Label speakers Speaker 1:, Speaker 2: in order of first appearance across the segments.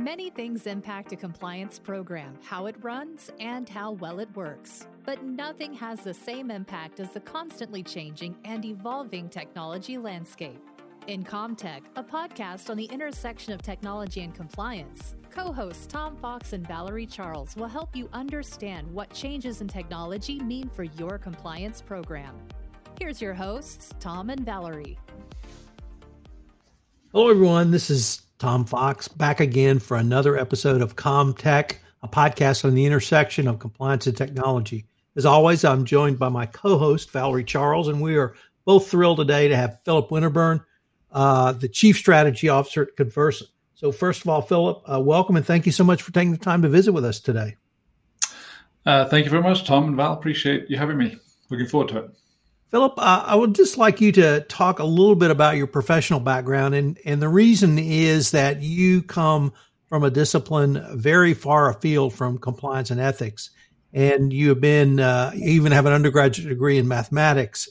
Speaker 1: Many things impact a compliance program, how it runs, and how well it works. But nothing has the same impact as the constantly changing and evolving technology landscape. In Comtech, a podcast on the intersection of technology and compliance, co hosts Tom Fox and Valerie Charles will help you understand what changes in technology mean for your compliance program. Here's your hosts, Tom and Valerie.
Speaker 2: Hello, everyone. This is Tom Fox back again for another episode of Comtech, a podcast on the intersection of compliance and technology. As always, I'm joined by my co host, Valerie Charles, and we are both thrilled today to have Philip Winterburn uh, the Chief Strategy Officer at Convercent. So, first of all, Philip, uh, welcome and thank you so much for taking the time to visit with us today.
Speaker 3: Uh, thank you very much, Tom and Val. Appreciate you having me. Looking forward to it.
Speaker 2: Philip, uh, I would just like you to talk a little bit about your professional background. And, and the reason is that you come from a discipline very far afield from compliance and ethics. And you have been, uh, you even have an undergraduate degree in mathematics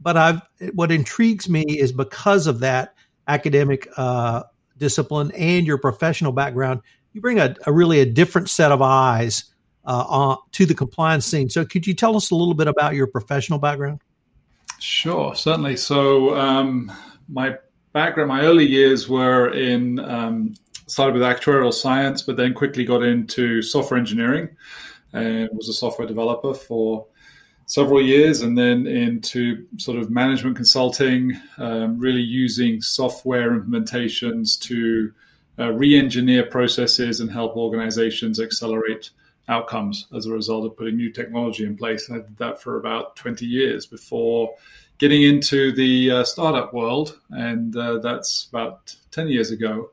Speaker 2: but I've what intrigues me is because of that academic uh, discipline and your professional background, you bring a, a really a different set of eyes uh, on, to the compliance scene. So, could you tell us a little bit about your professional background?
Speaker 3: Sure, certainly. So, um, my background, my early years were in um, started with actuarial science, but then quickly got into software engineering and was a software developer for several years and then into sort of management consulting, um, really using software implementations to uh, re engineer processes and help organizations accelerate outcomes as a result of putting new technology in place. And I did that for about 20 years before getting into the uh, startup world. And uh, that's about 10 years ago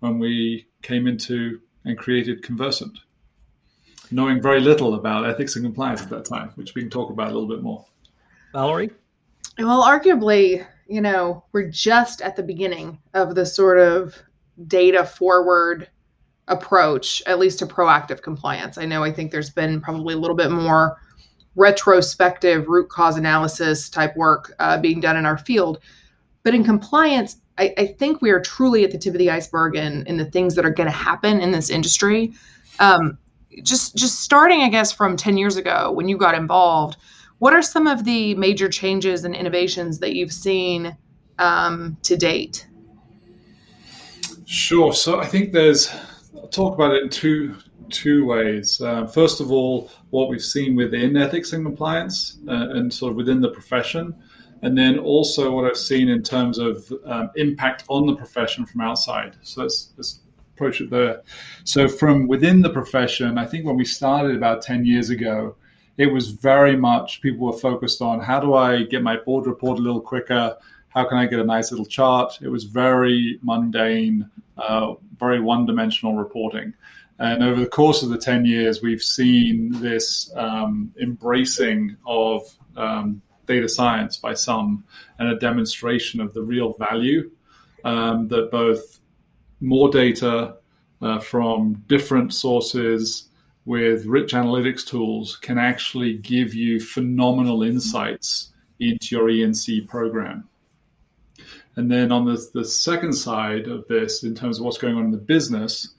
Speaker 3: when we came into and created Convercent knowing very little about ethics and compliance at that time, which we can talk about a little bit more.
Speaker 2: Valerie?
Speaker 4: Well, arguably, you know, we're just at the beginning of the sort of data forward approach, at least to proactive compliance. I know I think there's been probably a little bit more retrospective root cause analysis type work uh, being done in our field. But in compliance, I, I, think we are truly at the tip of the iceberg in, in the things that are going to happen in this industry. Um, just just starting i guess from 10 years ago when you got involved what are some of the major changes and innovations that you've seen um, to date
Speaker 3: sure so i think there's talk about it in two two ways uh, first of all what we've seen within ethics and compliance uh, and sort of within the profession and then also what i've seen in terms of um, impact on the profession from outside so let's, let's approach it there. So, from within the profession, I think when we started about 10 years ago, it was very much people were focused on how do I get my board report a little quicker? How can I get a nice little chart? It was very mundane, uh, very one dimensional reporting. And over the course of the 10 years, we've seen this um, embracing of um, data science by some and a demonstration of the real value um, that both more data uh, from different sources with rich analytics tools can actually give you phenomenal insights into your E&C program. And then on the, the second side of this, in terms of what's going on in the business,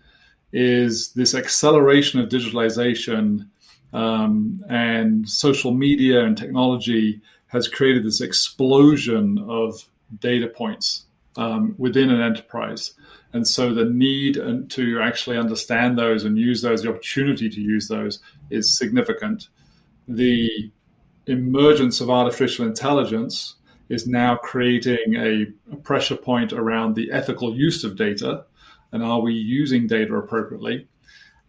Speaker 3: is this acceleration of digitalization um, and social media and technology has created this explosion of data points um, within an enterprise. And so the need to actually understand those and use those, the opportunity to use those is significant. The emergence of artificial intelligence is now creating a, a pressure point around the ethical use of data. And are we using data appropriately?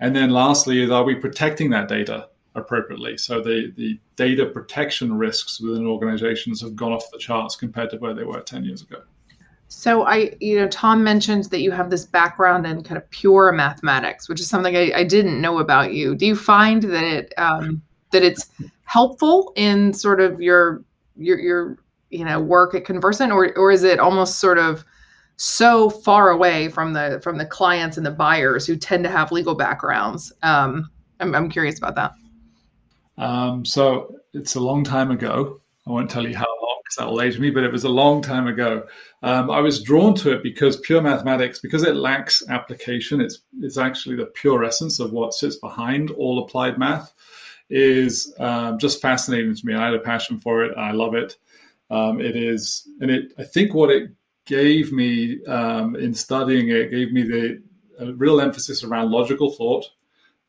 Speaker 3: And then lastly, is are we protecting that data appropriately? So the, the data protection risks within organizations have gone off the charts compared to where they were 10 years ago.
Speaker 4: So I, you know, Tom mentioned that you have this background in kind of pure mathematics, which is something I, I didn't know about you. Do you find that it um, that it's helpful in sort of your your your you know work at Convercent, or or is it almost sort of so far away from the from the clients and the buyers who tend to have legal backgrounds? Um, I'm, I'm curious about that.
Speaker 3: Um, so it's a long time ago. I won't tell you how guess that will age me, but it was a long time ago. Um, I was drawn to it because pure mathematics, because it lacks application, it's it's actually the pure essence of what sits behind all applied math, is um, just fascinating to me. I had a passion for it. I love it. Um, it is, and it. I think what it gave me um, in studying it gave me the real emphasis around logical thought,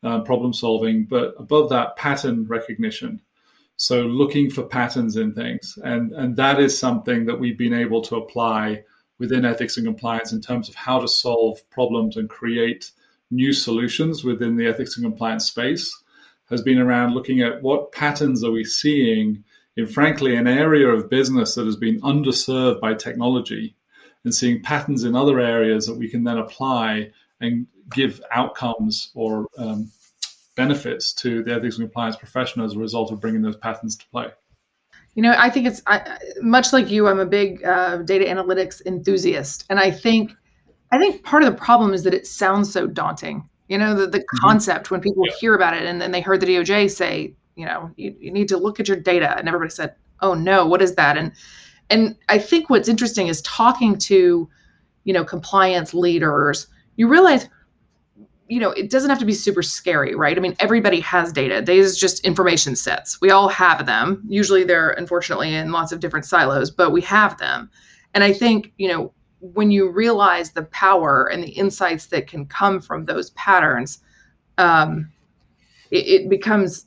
Speaker 3: uh, problem solving, but above that, pattern recognition. So looking for patterns in things, and and that is something that we've been able to apply within ethics and compliance in terms of how to solve problems and create new solutions within the ethics and compliance space. Has been around looking at what patterns are we seeing in, frankly, an area of business that has been underserved by technology, and seeing patterns in other areas that we can then apply and give outcomes or um, benefits to the ethics and compliance profession as a result of bringing those patterns to play.
Speaker 4: You know, I think it's I, much like you. I'm a big uh, data analytics enthusiast, and I think I think part of the problem is that it sounds so daunting. You know, the, the mm-hmm. concept when people yeah. hear about it, and then they heard the DOJ say, you know, you, you need to look at your data, and everybody said, "Oh no, what is that?" And and I think what's interesting is talking to, you know, compliance leaders. You realize you know, it doesn't have to be super scary, right? I mean, everybody has data. Data is just information sets. We all have them. Usually they're unfortunately in lots of different silos, but we have them. And I think, you know, when you realize the power and the insights that can come from those patterns, um, it, it becomes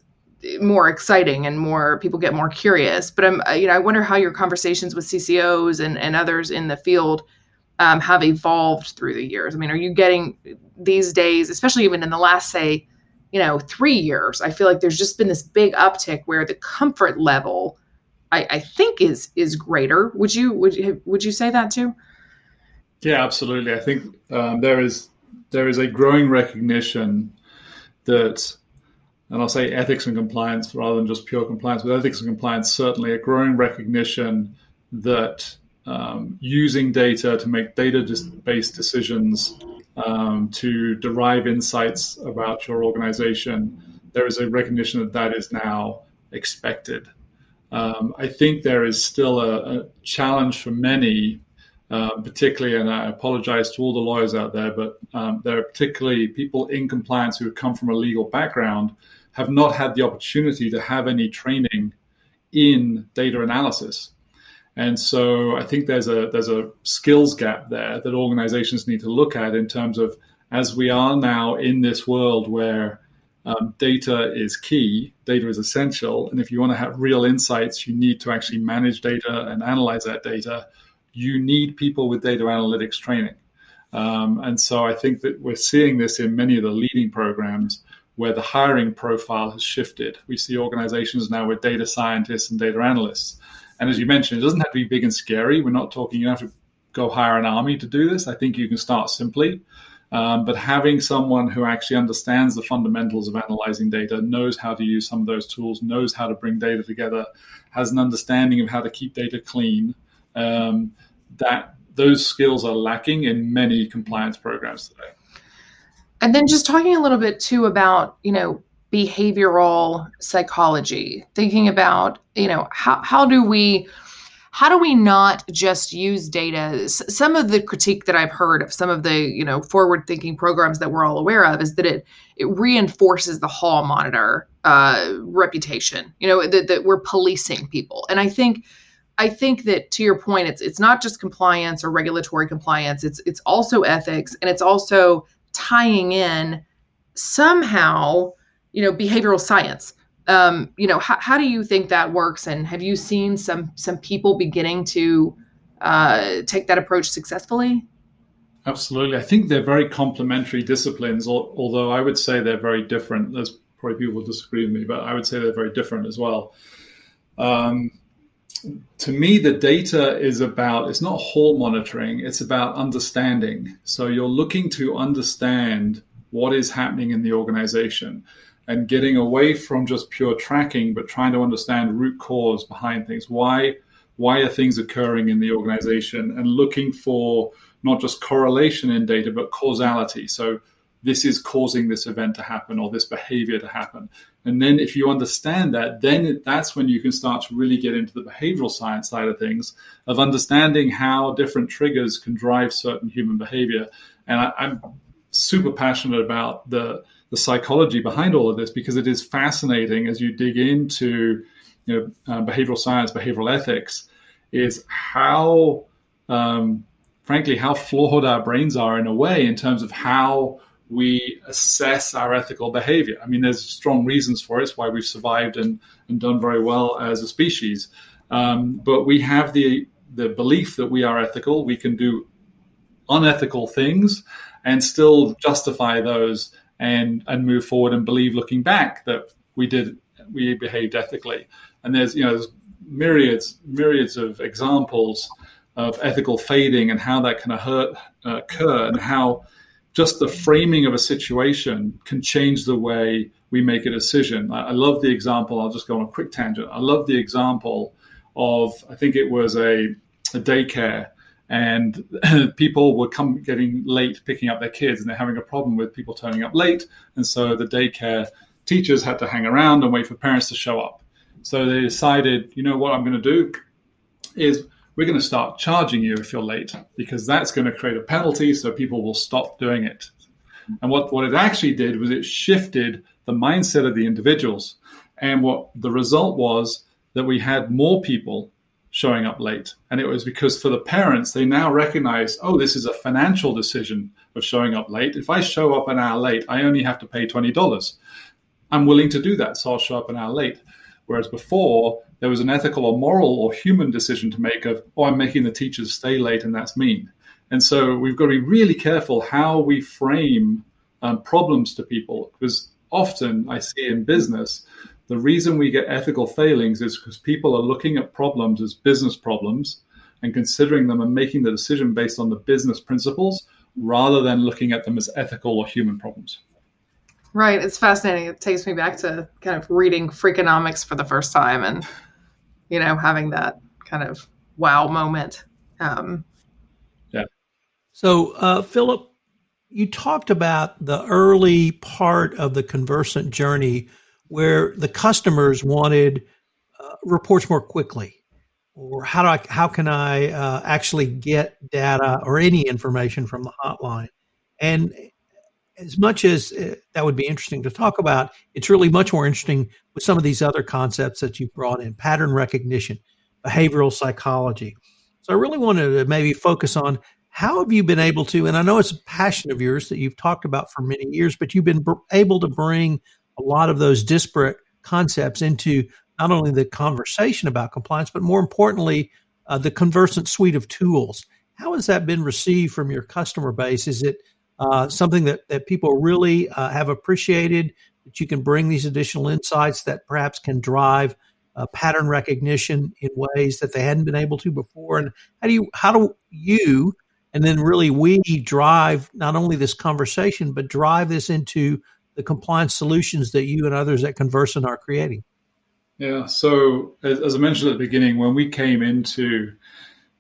Speaker 4: more exciting and more people get more curious. But I'm, you know, I wonder how your conversations with CCOs and, and others in the field um, have evolved through the years? I mean, are you getting these days, especially even in the last, say, you know, three years? I feel like there's just been this big uptick where the comfort level, I, I think, is is greater. Would you would you would you say that too?
Speaker 3: Yeah, absolutely. I think um, there is there is a growing recognition that, and I'll say ethics and compliance rather than just pure compliance, but ethics and compliance certainly a growing recognition that um, using data to make data based decisions um, to derive insights about your organization, there is a recognition that that is now expected. Um, I think there is still a, a challenge for many, uh, particularly, and I apologize to all the lawyers out there, but um, there are particularly people in compliance who have come from a legal background have not had the opportunity to have any training in data analysis. And so I think there's a there's a skills gap there that organizations need to look at in terms of as we are now in this world where um, data is key, data is essential, and if you want to have real insights, you need to actually manage data and analyze that data. You need people with data analytics training. Um, and so I think that we're seeing this in many of the leading programs where the hiring profile has shifted. We see organizations now with data scientists and data analysts and as you mentioned, it doesn't have to be big and scary. We're not talking you have to go hire an army to do this. I think you can start simply. Um, but having someone who actually understands the fundamentals of analyzing data, knows how to use some of those tools, knows how to bring data together, has an understanding of how to keep data clean, um, that those skills are lacking in many compliance programs today.
Speaker 4: And then just talking a little bit too about, you know, behavioral psychology, thinking about, you know, how, how do we how do we not just use data some of the critique that i've heard of some of the you know forward thinking programs that we're all aware of is that it it reinforces the hall monitor uh, reputation you know that, that we're policing people and i think i think that to your point it's it's not just compliance or regulatory compliance it's it's also ethics and it's also tying in somehow you know behavioral science. Um, you know how, how do you think that works and have you seen some some people beginning to uh, take that approach successfully?
Speaker 3: Absolutely. I think they're very complementary disciplines although i would say they're very different. There's probably people disagree with me but i would say they're very different as well. Um, to me the data is about it's not hall monitoring it's about understanding so you're looking to understand what is happening in the organization and getting away from just pure tracking, but trying to understand root cause behind things. Why why are things occurring in the organization and looking for not just correlation in data, but causality. So this is causing this event to happen or this behavior to happen. And then if you understand that, then that's when you can start to really get into the behavioral science side of things of understanding how different triggers can drive certain human behavior. And I, am super passionate about the the psychology behind all of this because it is fascinating as you dig into you know uh, behavioral science, behavioral ethics, is how um, frankly how flawed our brains are in a way in terms of how we assess our ethical behavior. I mean, there's strong reasons for it. It's why we've survived and, and done very well as a species. Um, but we have the the belief that we are ethical. We can do unethical things and still justify those and and move forward and believe looking back that we did we behaved ethically. And there's you know there's myriads myriads of examples of ethical fading and how that can hurt, uh, occur and how just the framing of a situation can change the way we make a decision. I, I love the example. I'll just go on a quick tangent. I love the example of I think it was a, a daycare and people were come getting late picking up their kids and they're having a problem with people turning up late and so the daycare teachers had to hang around and wait for parents to show up so they decided you know what i'm going to do is we're going to start charging you if you're late because that's going to create a penalty so people will stop doing it and what, what it actually did was it shifted the mindset of the individuals and what the result was that we had more people showing up late. And it was because for the parents, they now recognize, oh, this is a financial decision of showing up late. If I show up an hour late, I only have to pay $20. I'm willing to do that, so I'll show up an hour late. Whereas before, there was an ethical or moral or human decision to make of, oh, I'm making the teachers stay late and that's mean. And so we've got to be really careful how we frame um, problems to people because often I see in business the reason we get ethical failings is because people are looking at problems as business problems and considering them and making the decision based on the business principles rather than looking at them as ethical or human problems.
Speaker 4: Right. It's fascinating. It takes me back to kind of reading Freakonomics for the first time and, you know, having that kind of wow moment. Um,
Speaker 3: yeah.
Speaker 2: So, uh, Philip, you talked about the early part of the Convercent journey where the customers wanted uh, reports more quickly or how do I how can I uh, actually get data or any information from the hotline and as much as uh, that would be interesting to talk about it's really much more interesting with some of these other concepts that you brought in pattern recognition behavioral psychology so I really wanted to maybe focus on how have you been able to and I know it's a passion of yours that you've talked about for many years but you've been able to bring a lot of those disparate concepts into not only the conversation about compliance, but more importantly, uh, the Convercent suite of tools. How has that been received from your customer base? Is it uh, something that, that people really uh, have appreciated that you can bring these additional insights that perhaps can drive uh, pattern recognition in ways that they hadn't been able to before? And how do you how do you and then really we drive not only this conversation but drive this into the compliance solutions that you and others at Convercent are creating?
Speaker 3: Yeah. So, as, as, I mentioned at the beginning, when we came into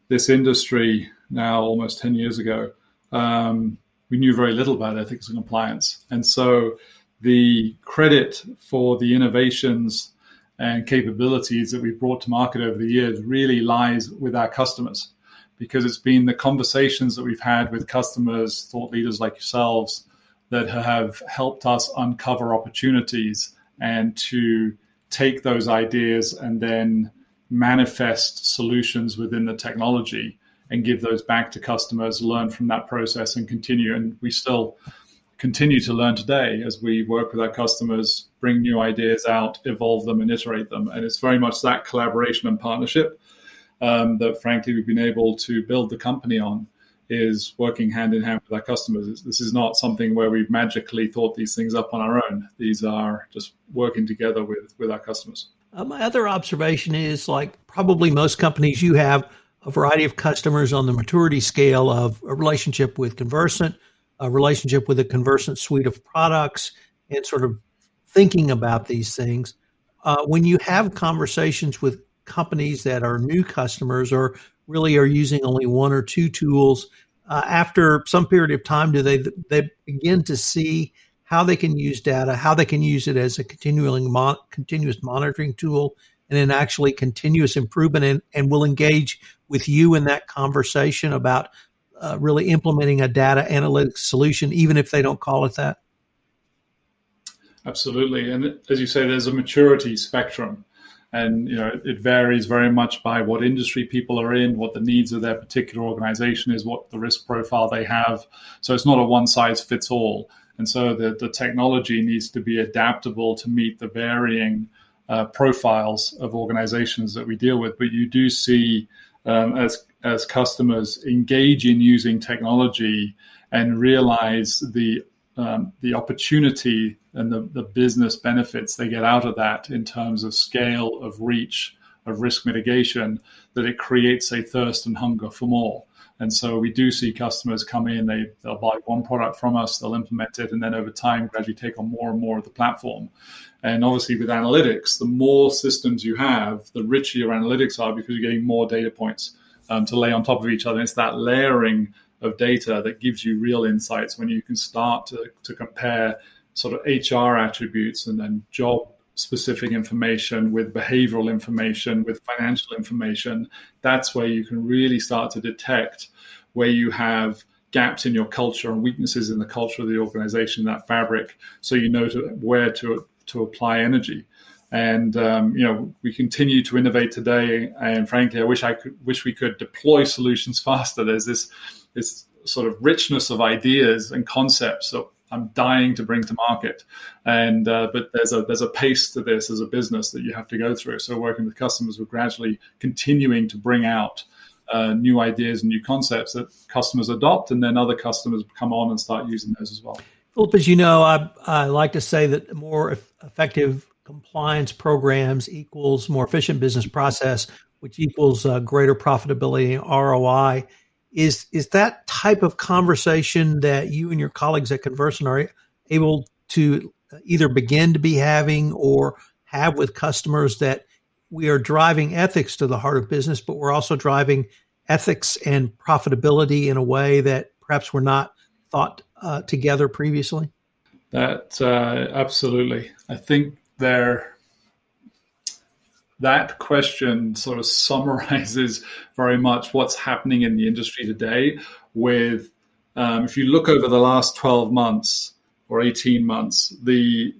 Speaker 3: this industry now almost 10 years ago, um, we knew very little about ethics and compliance. And so, the credit for the innovations and capabilities that we've brought to market over the years really lies with our customers because it's been the conversations that we've had with customers, thought leaders like yourselves, that have helped us uncover opportunities and to take those ideas and then manifest solutions within the technology and give those back to customers, learn from that process and continue. And we still continue to learn today as we work with our customers, bring new ideas out, evolve them, and iterate them. And it's very much that collaboration and partnership um, that, frankly, we've been able to build the company on is working hand in hand with our customers. This is not something where we've magically thought these things up on our own. These are just working together with, with our customers.
Speaker 2: Uh, my other observation is like probably most companies, you have a variety of customers on the maturity scale of a relationship with Convercent, a relationship with a Convercent suite of products, and sort of thinking about these things. Uh, when you have conversations with companies that are new customers or really are using only one or two tools uh, after some period of time, do they they begin to see how they can use data, how they can use it as a continuing mon- continuous monitoring tool, and actually continuous improvement, and, and will engage with you in that conversation about uh, really implementing a data analytics solution, even if they don't call it that.
Speaker 3: Absolutely, and as you say, there's a maturity spectrum and you know it varies very much by what industry people are in what the needs of their particular organization is what the risk profile they have. So it's not a one size fits all. And so the, the technology needs to be adaptable to meet the varying uh, profiles of organizations that we deal with but you do see um, as as customers engage in using technology and realize the um, the opportunity and the, the business benefits they get out of that in terms of scale, of reach, of risk mitigation, that it creates a thirst and hunger for more. And so we do see customers come in, they, they'll buy one product from us, they'll implement it, and then over time gradually take on more and more of the platform. And obviously, with analytics, the more systems you have, the richer your analytics are because you're getting more data points um, to lay on top of each other. It's that layering of data that gives you real insights when you can start to, to compare sort of HR attributes and then job specific information with behavioral information with financial information that's where you can really start to detect where you have gaps in your culture and weaknesses in the culture of the organization that fabric so you know to, where to to apply energy. And um, you know we continue to innovate today and frankly i wish i could wish we could deploy solutions faster. There's this this sort of richness of ideas and concepts that I'm dying to bring to market. And uh, but there's a there's a pace to this as a business that you have to go through. So working with customers, we're gradually continuing to bring out uh, new ideas and new concepts that customers adopt, and then other customers come on and start using those as well.
Speaker 2: Philip, as you know, I, I like to say that more effective compliance programs equals more efficient business process, which equals uh, greater profitability and ROI. Is is that type of conversation that you and your colleagues at Convercent are able to either begin to be having or have with customers that we are driving ethics to the heart of business, but we're also driving ethics and profitability in a way that perhaps were not thought uh, together previously?
Speaker 3: That uh, absolutely. I think there that question sort of summarizes very much what's happening in the industry today. With um, if you look over the last 12 months or 18 months, the,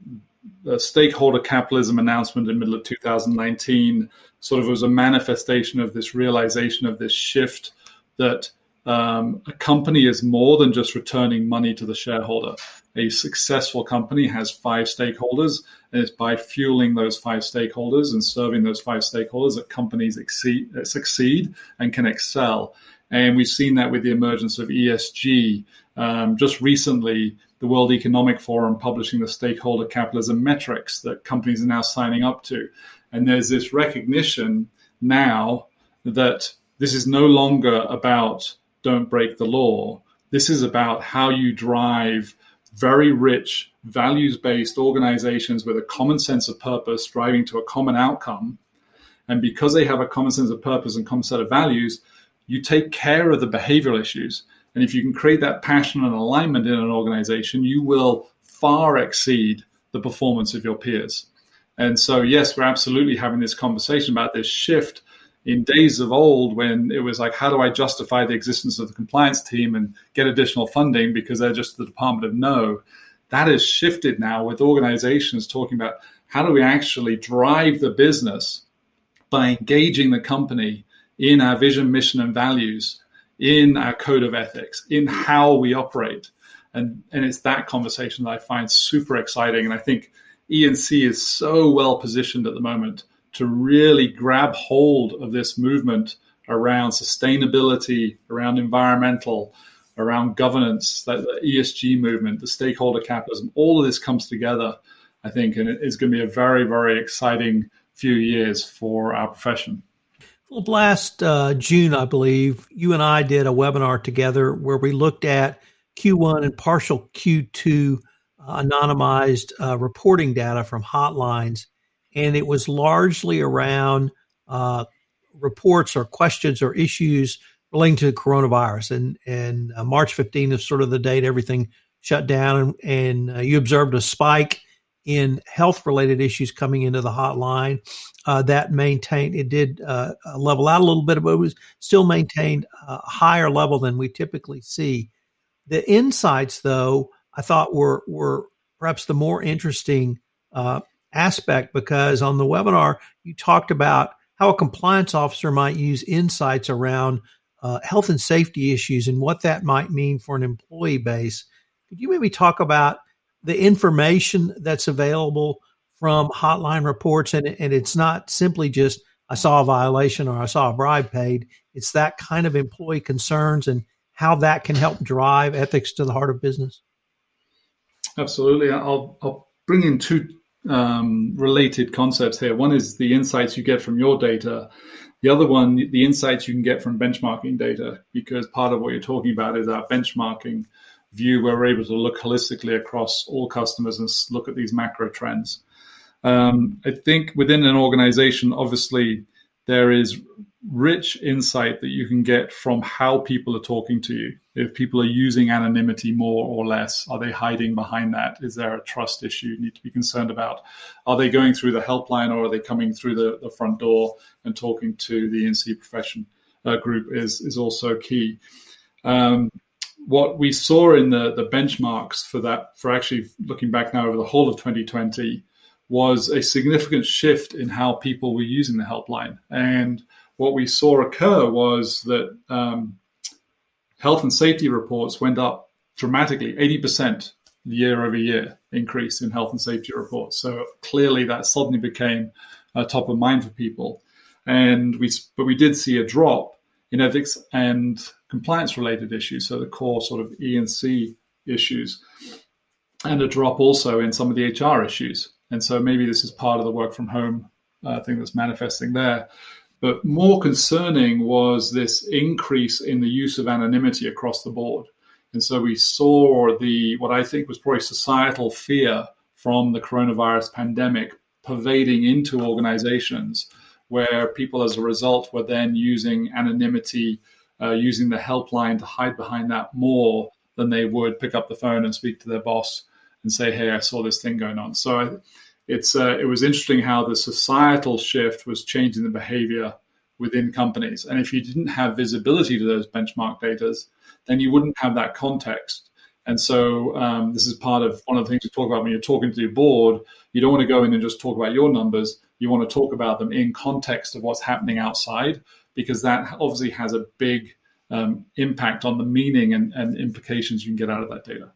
Speaker 3: the stakeholder capitalism announcement in the middle of 2019 sort of was a manifestation of this realization of this shift that um, a company is more than just returning money to the shareholder. A successful company has five stakeholders, and it's by fueling those five stakeholders and serving those five stakeholders that companies exceed, uh, succeed and can excel. And we've seen that with the emergence of ESG. Um, just recently, the World Economic Forum publishing the stakeholder capitalism metrics that companies are now signing up to. And there's this recognition now that this is no longer about don't break the law. This is about how you drive very rich, values based organizations with a common sense of purpose, striving to a common outcome. And because they have a common sense of purpose and common set of values, you take care of the behavioral issues. And if you can create that passion and alignment in an organization, you will far exceed the performance of your peers. And so, yes, we're absolutely having this conversation about this shift in days of old when it was like, how do I justify the existence of the compliance team and get additional funding because they're just the Department of No? That has shifted now with organizations talking about how do we actually drive the business by engaging the company in our vision, mission, and values, in our code of ethics, in how we operate. And, and it's that conversation that I find super exciting. And I think E&C is so well positioned at the moment to really grab hold of this movement around sustainability, around environmental, around governance, that the ESG movement, the stakeholder capitalism, all of this comes together, I think, and it's going to be a very, very exciting few years for our profession.
Speaker 2: Well, last uh, June, I believe, you and I did a webinar together where we looked at Q1 and partial Q2 uh, anonymized uh, reporting data from hotlines and it was largely around uh, reports or questions or issues relating to coronavirus. And and uh, March 15 is sort of the date everything shut down, and, and uh, you observed a spike in health related issues coming into the hotline. Uh, that maintained it did uh, level out a little bit, but it was still maintained a higher level than we typically see. The insights, though, I thought were were perhaps the more interesting uh, aspect because on the webinar you talked about how a compliance officer might use insights around uh, health and safety issues and what that might mean for an employee base. Could you maybe talk about the information that's available from hotline reports? And, and it's not simply just, I saw a violation or I saw a bribe paid. It's that kind of employee concerns and how that can help drive ethics to the heart of business.
Speaker 3: Absolutely. I'll, I'll bring in two um, related concepts here. One is the insights you get from your data. The other one, the insights you can get from benchmarking data, because part of what you're talking about is our benchmarking view where we're able to look holistically across all customers and look at these macro trends. Um, I think within an organization, obviously, there is rich insight that you can get from how people are talking to you. If people are using anonymity more or less, are they hiding behind that? Is there a trust issue you need to be concerned about? Are they going through the helpline or are they coming through the, the front door and talking to the E&C profession uh, group is, is also key. Um, what we saw in the, the benchmarks for that, for actually looking back now over the whole of 2020, was a significant shift in how people were using the helpline. And what we saw occur was that um, health and safety reports went up dramatically, 80% year over year increase in health and safety reports. So clearly that suddenly became uh, top of mind for people. And we, but we did see a drop in ethics and compliance related issues, so the core sort of E&C issues, and a drop also in some of the HR issues. And so maybe this is part of the work from home uh, thing that's manifesting there. But more concerning was this increase in the use of anonymity across the board. And so we saw the what I think was probably societal fear from the coronavirus pandemic pervading into organizations where people as a result were then using anonymity uh, using the helpline to hide behind that more than they would pick up the phone and speak to their boss and say, "Hey, I saw this thing going on." So I, it's uh, it was interesting how the societal shift was changing the behavior within companies. And if you didn't have visibility to those benchmark data, then you wouldn't have that context. And so um, this is part of one of the things we talk about when you're talking to your board. You don't want to go in and just talk about your numbers. You want to talk about them in context of what's happening outside because that obviously has a big um, impact on the meaning and, and, implications you can get out of that data.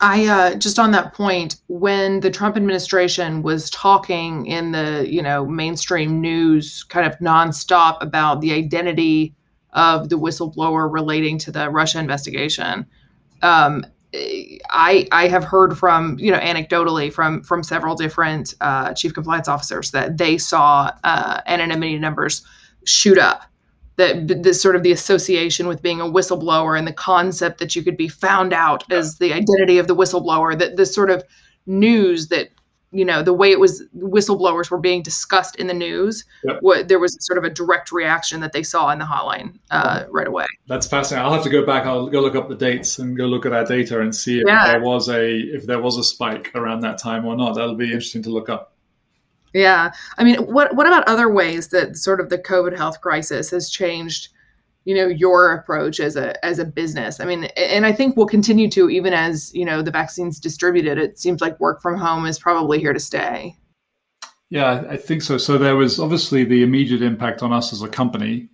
Speaker 4: I uh, just on that point, when the Trump administration was talking in the you know mainstream news, kind of nonstop about the identity of the whistleblower relating to the Russia investigation, um, I I have heard from you know anecdotally from from several different uh, chief compliance officers that they saw uh, anonymity numbers shoot up. That this sort of the association with being a whistleblower and the concept that you could be found out yeah. as the identity of the whistleblower. That this sort of news that you know the way it was whistleblowers were being discussed in the news yep. what there was sort of a direct reaction that they saw in the hotline uh, right away
Speaker 3: that's fascinating i'll have to go back i'll go look up the dates and go look at our data and see if yeah. there was a if there was a spike around that time or not that'll be interesting to look up
Speaker 4: yeah. I mean, what what about other ways that sort of the COVID health crisis has changed, you know, your approach as a as a business? I mean, and I think we'll continue to even as, you know, the vaccine's distributed. It seems like work from home is probably here to stay.
Speaker 3: Yeah, I think so. So there was obviously the immediate impact on us as a company.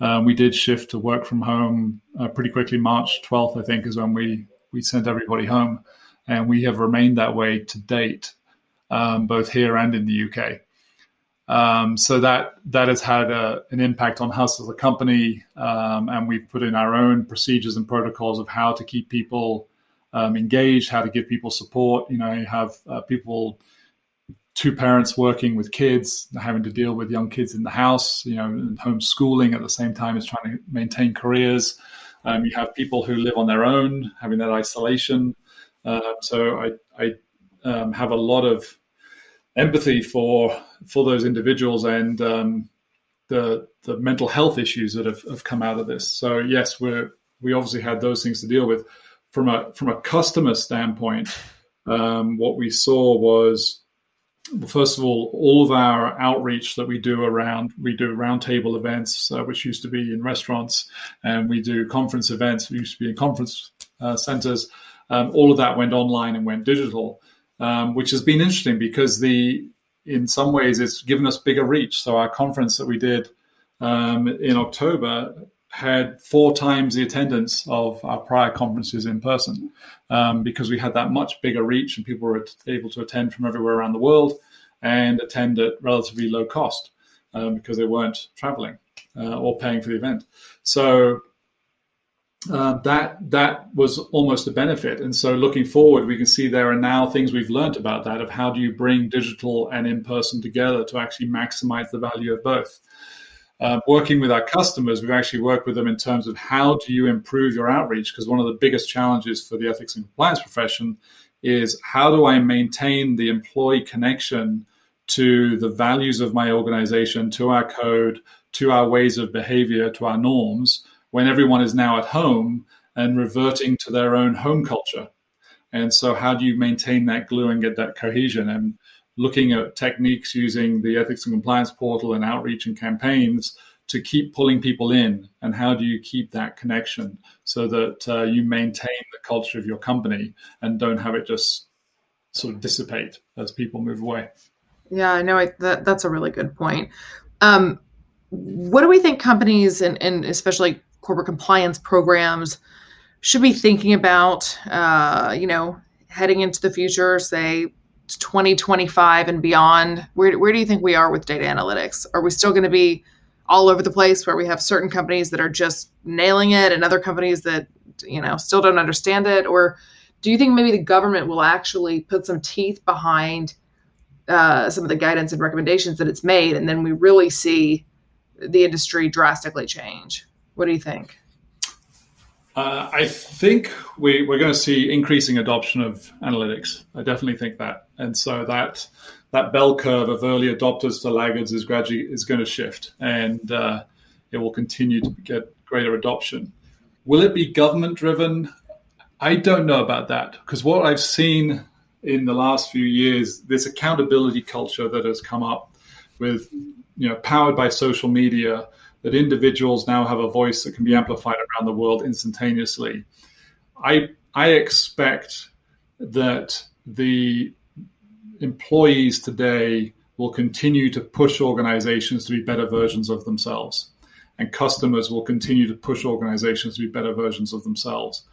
Speaker 3: Um, we did shift to work from home uh, pretty quickly. March 12th, I think, is when we we sent everybody home, and we have remained that way to date um, both here and in the UK. Um, so that that has had a, an impact on us as a company, um, and we've put in our own procedures and protocols of how to keep people um, engaged, how to give people support. You know, you have uh, people, two parents working with kids, having to deal with young kids in the house. You know, homeschooling at the same time as trying to maintain careers. Um, you have people who live on their own, having that isolation. Uh, so I, I um, have a lot of empathy for for those individuals and um, the the mental health issues that have, have come out of this. So yes, we're we obviously had those things to deal with. From a from a customer standpoint, um, what we saw was first of all, all of our outreach that we do around we do roundtable events, uh, which used to be in restaurants, and we do conference events, which used to be in conference uh, centers. Um, all of that went online and went digital, um, which has been interesting because the in some ways it's given us bigger reach. So our conference that we did um, in October had four times the attendance of our prior conferences in person um, because we had that much bigger reach and people were able to attend from everywhere around the world and attend at relatively low cost um, because they weren't traveling uh, or paying for the event. So uh, that that was almost a benefit. And so looking forward, we can see there are now things we've learned about that of how do you bring digital and in person together to actually maximize the value of both. Uh, working with our customers, we've actually worked with them in terms of how do you improve your outreach? Because one of the biggest challenges for the ethics and compliance profession is how do I maintain the employee connection to the values of my organization, to our code, to our ways of behavior, to our norms, when everyone is now at home and reverting to their own home culture. And so, how do you maintain that glue and get that cohesion? And looking at techniques using the ethics and compliance portal and outreach and campaigns to keep pulling people in and how do you keep that connection so that uh, you maintain the culture of your company and don't have it just sort of dissipate as people move away
Speaker 4: yeah i know I, that, that's a really good point um, what do we think companies and, and especially corporate compliance programs should be thinking about uh, you know heading into the future say 2025 and beyond. Where, where do you think we are with data analytics? Are we still going to be all over the place where we have certain companies that are just nailing it and other companies that you know still don't understand it? Or do you think maybe the government will actually put some teeth behind uh, some of the guidance and recommendations that it's made and then we really see the industry drastically change what do you think
Speaker 3: uh, I think we, we're going to see increasing adoption of analytics. I definitely think that, and so that that bell curve of early adopters to laggards is gradually is going to shift, and uh, it will continue to get greater adoption. Will it be government driven? I don't know about that because what I've seen in the last few years, this accountability culture that has come up with, you know, powered by social media that individuals now have a voice that can be amplified around the world instantaneously. I I expect that the employees today will continue to push organizations to be better versions of themselves, and customers will continue to push organizations to be better versions of themselves.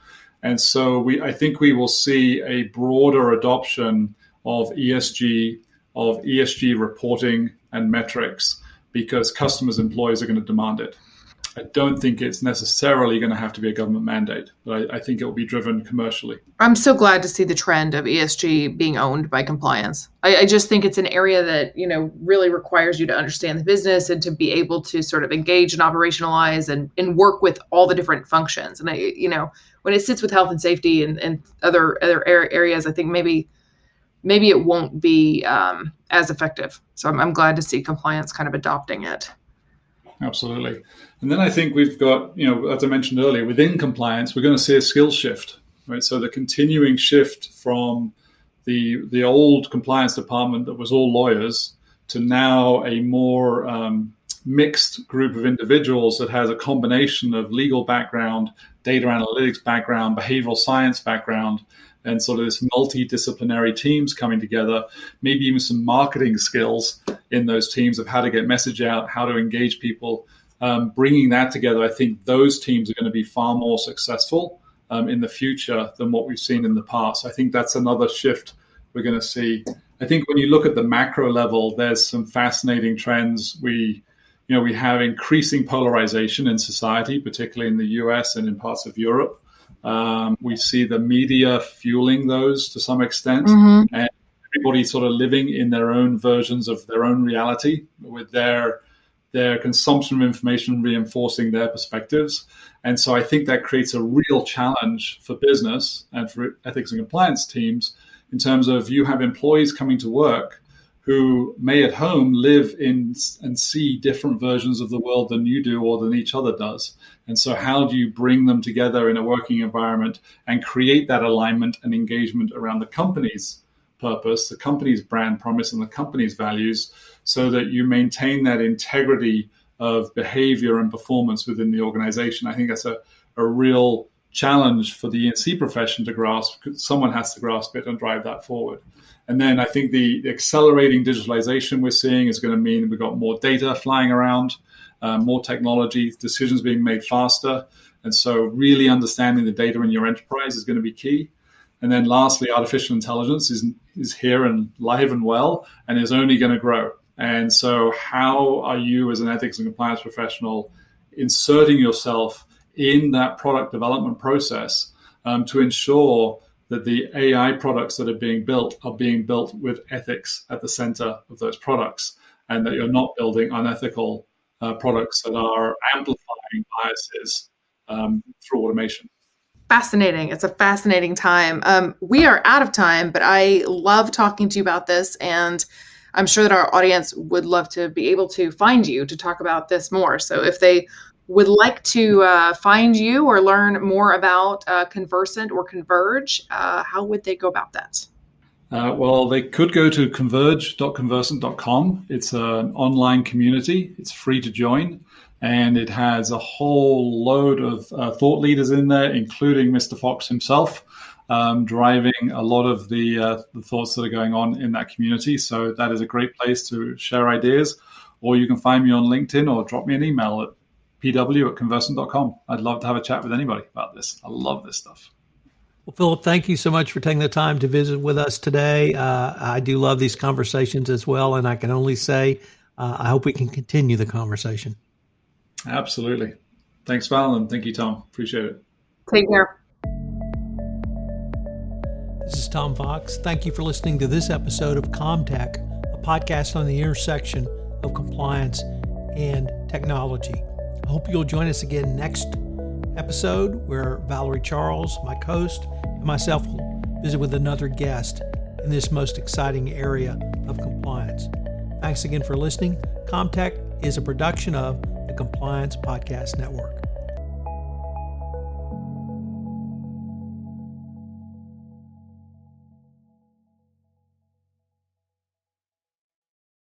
Speaker 3: And so we I think we will see a broader adoption of ESG, of ESG reporting and metrics because customers' employees are going to demand it. I don't think it's necessarily going to have to be a government mandate, but I, I, think it will be driven commercially.
Speaker 4: I'm so glad to see the trend of ESG being owned by compliance. I, I, just think it's an area that you know really requires you to understand the business and to be able to sort of engage and operationalize and, and work with all the different functions. And I, you know, when it sits with health and safety and, and other other areas, I think maybe maybe it won't be um, as effective. So I'm, I'm glad to see compliance kind of adopting it.
Speaker 3: Absolutely. And then I think we've got, you know, as I mentioned earlier, within compliance, we're going to see a skill shift, right? So the continuing shift from the the old compliance department that was all lawyers to now a more um, mixed group of individuals that has a combination of legal background, data analytics background, behavioral science background, and sort of this multidisciplinary teams coming together, maybe even some marketing skills in those teams of how to get message out, how to engage people. Um, bringing that together, I think those teams are going to be far more successful um, in the future than what we've seen in the past. I think that's another shift we're going to see. I think when you look at the macro level, there's some fascinating trends. We, you know, we have increasing polarization in society, particularly in the U.S. and in parts of Europe. Um, we see the media fueling those to some extent, mm-hmm. and everybody sort of living in their own versions of their own reality with their their consumption of information reinforcing their perspectives. And so I think that creates a real challenge for business and for ethics and compliance teams in terms of you have employees coming to work who may at home live in and see different versions of the world than you do or than each other does. And so, how do you bring them together in a working environment and create that alignment and engagement around the company's purpose, the company's brand promise, and the company's values so that you maintain that integrity of behavior and performance within the organization? I think that's a, a real challenge for the E&C profession to grasp. Someone has to grasp it and drive that forward. And then I think the, the accelerating digitalization we're seeing is going to mean we've got more data flying around, uh, more technology, decisions being made faster. And so, really understanding the data in your enterprise is going to be key. And then, lastly, artificial intelligence is, is here and live and well and is only going to grow. And so, how are you, as an ethics and compliance professional, inserting yourself in that product development process um, to ensure that the AI products that are being built are being built with ethics at the center of those products, and that you're not building unethical uh, products that are amplifying biases um, through automation.
Speaker 4: Fascinating. It's a fascinating time. Um, we are out of time, but I love talking to you about this, and I'm sure that our audience would love to be able to find you to talk about this more. So if they would like to uh, find you or learn more about uh, Convercent or Converge, uh, how would they go about that?
Speaker 3: Uh, well, they could go to converge.convercent.com. It's an online community, it's free to join, and it has a whole load of uh, thought leaders in there, including Mr. Fox himself. Um, driving a lot of the, uh, the thoughts that are going on in that community. So that is a great place to share ideas. Or you can find me on LinkedIn or drop me an email at pw at convercent.com. I'd love to have a chat with anybody about this. I love this stuff.
Speaker 2: Well, Philip, thank you so much for taking the time to visit with us today. Uh, I do love these conversations as well, and I can only say uh, I hope we can continue the conversation.
Speaker 3: Absolutely. Thanks, Val, and thank you, Tom. Appreciate it.
Speaker 4: Take care.
Speaker 2: This is Tom Fox. Thank you for listening to this episode of ComTech, a podcast on the intersection of compliance and technology. I hope you'll join us again next episode where Valerie Charles, my host, and myself will visit with another guest in this most exciting area of compliance. Thanks again for listening. ComTech is a production of the Compliance Podcast Network.